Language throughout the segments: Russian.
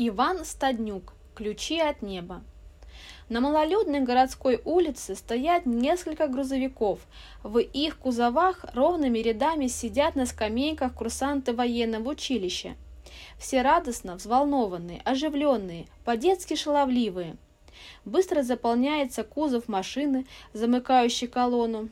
Иван Стаднюк. Ключи от неба. На малолюдной городской улице стоят несколько грузовиков. В их кузовах ровными рядами сидят на скамейках курсанты военного училища. Все радостно, взволнованные, оживленные, по-детски шаловливые. Быстро заполняется кузов машины, замыкающей колонну.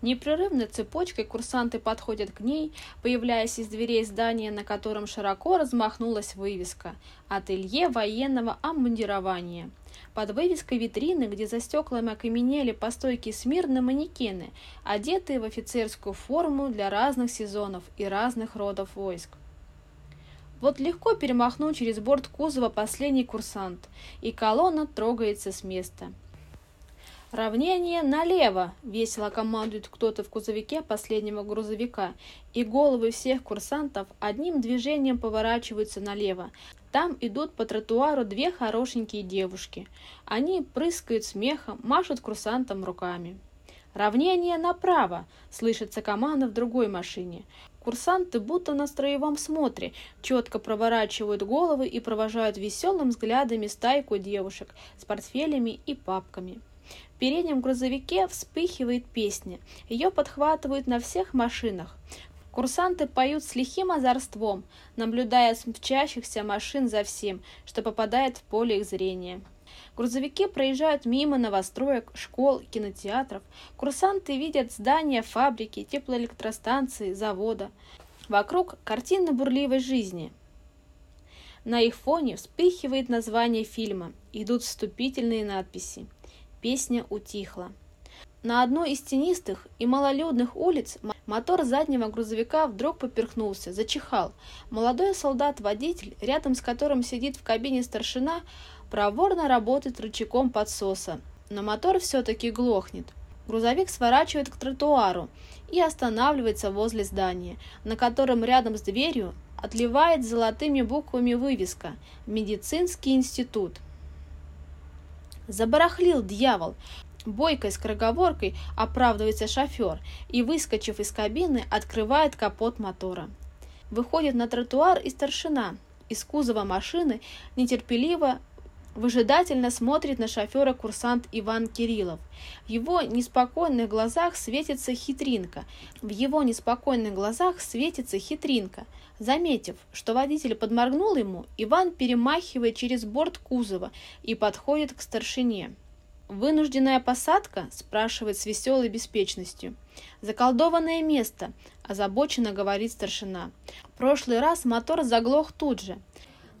Непрерывной цепочкой курсанты подходят к ней, появляясь из дверей здания, на котором широко размахнулась вывеска «Ателье военного обмундирования». Под вывеской витрины, где за стеклами окаменели по стойке смирно манекены, одетые в офицерскую форму для разных сезонов и разных родов войск. Вот легко перемахнул через борт кузова последний курсант, и колонна трогается с места – «Равнение налево!» – весело командует кто-то в кузовике последнего грузовика, и головы всех курсантов одним движением поворачиваются налево. Там идут по тротуару две хорошенькие девушки. Они прыскают смехом, машут курсантам руками. «Равнение направо!» – слышится команда в другой машине. Курсанты будто на строевом смотре четко проворачивают головы и провожают веселым взглядами стайку девушек с портфелями и папками. В переднем грузовике вспыхивает песня. Ее подхватывают на всех машинах. Курсанты поют с лихим озорством, наблюдая с мчащихся машин за всем, что попадает в поле их зрения. Грузовики проезжают мимо новостроек, школ, кинотеатров. Курсанты видят здания, фабрики, теплоэлектростанции, завода. Вокруг картина бурливой жизни. На их фоне вспыхивает название фильма, идут вступительные надписи. Песня утихла. На одной из тенистых и малолюдных улиц мотор заднего грузовика вдруг поперхнулся, зачихал. Молодой солдат-водитель, рядом с которым сидит в кабине старшина, проворно работает рычагом подсоса. Но мотор все-таки глохнет. Грузовик сворачивает к тротуару и останавливается возле здания, на котором рядом с дверью отливает золотыми буквами вывеска «Медицинский институт». Забарахлил дьявол. Бойкой скороговоркой оправдывается шофер и, выскочив из кабины, открывает капот мотора. Выходит на тротуар и старшина. Из кузова машины нетерпеливо выжидательно смотрит на шофера курсант Иван Кириллов. В его неспокойных глазах светится хитринка. В его неспокойных глазах светится хитринка. Заметив, что водитель подморгнул ему, Иван перемахивает через борт кузова и подходит к старшине. «Вынужденная посадка?» – спрашивает с веселой беспечностью. «Заколдованное место», – озабоченно говорит старшина. «В прошлый раз мотор заглох тут же.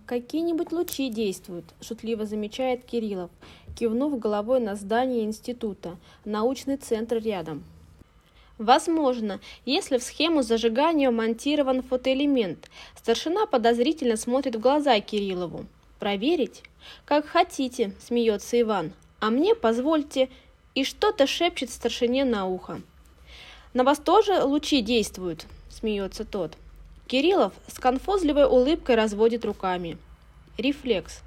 «Какие-нибудь лучи действуют», – шутливо замечает Кириллов, кивнув головой на здание института, научный центр рядом. Возможно, если в схему зажигания монтирован фотоэлемент. Старшина подозрительно смотрит в глаза Кириллову. Проверить? Как хотите, смеется Иван. А мне позвольте. И что-то шепчет старшине на ухо. На вас тоже лучи действуют, смеется тот. Кириллов с конфузливой улыбкой разводит руками. Рефлекс.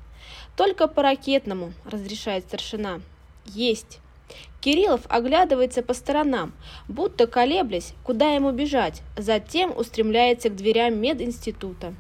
Только по ракетному, разрешает старшина. Есть. Кириллов оглядывается по сторонам, будто колеблясь, куда ему бежать, затем устремляется к дверям мединститута.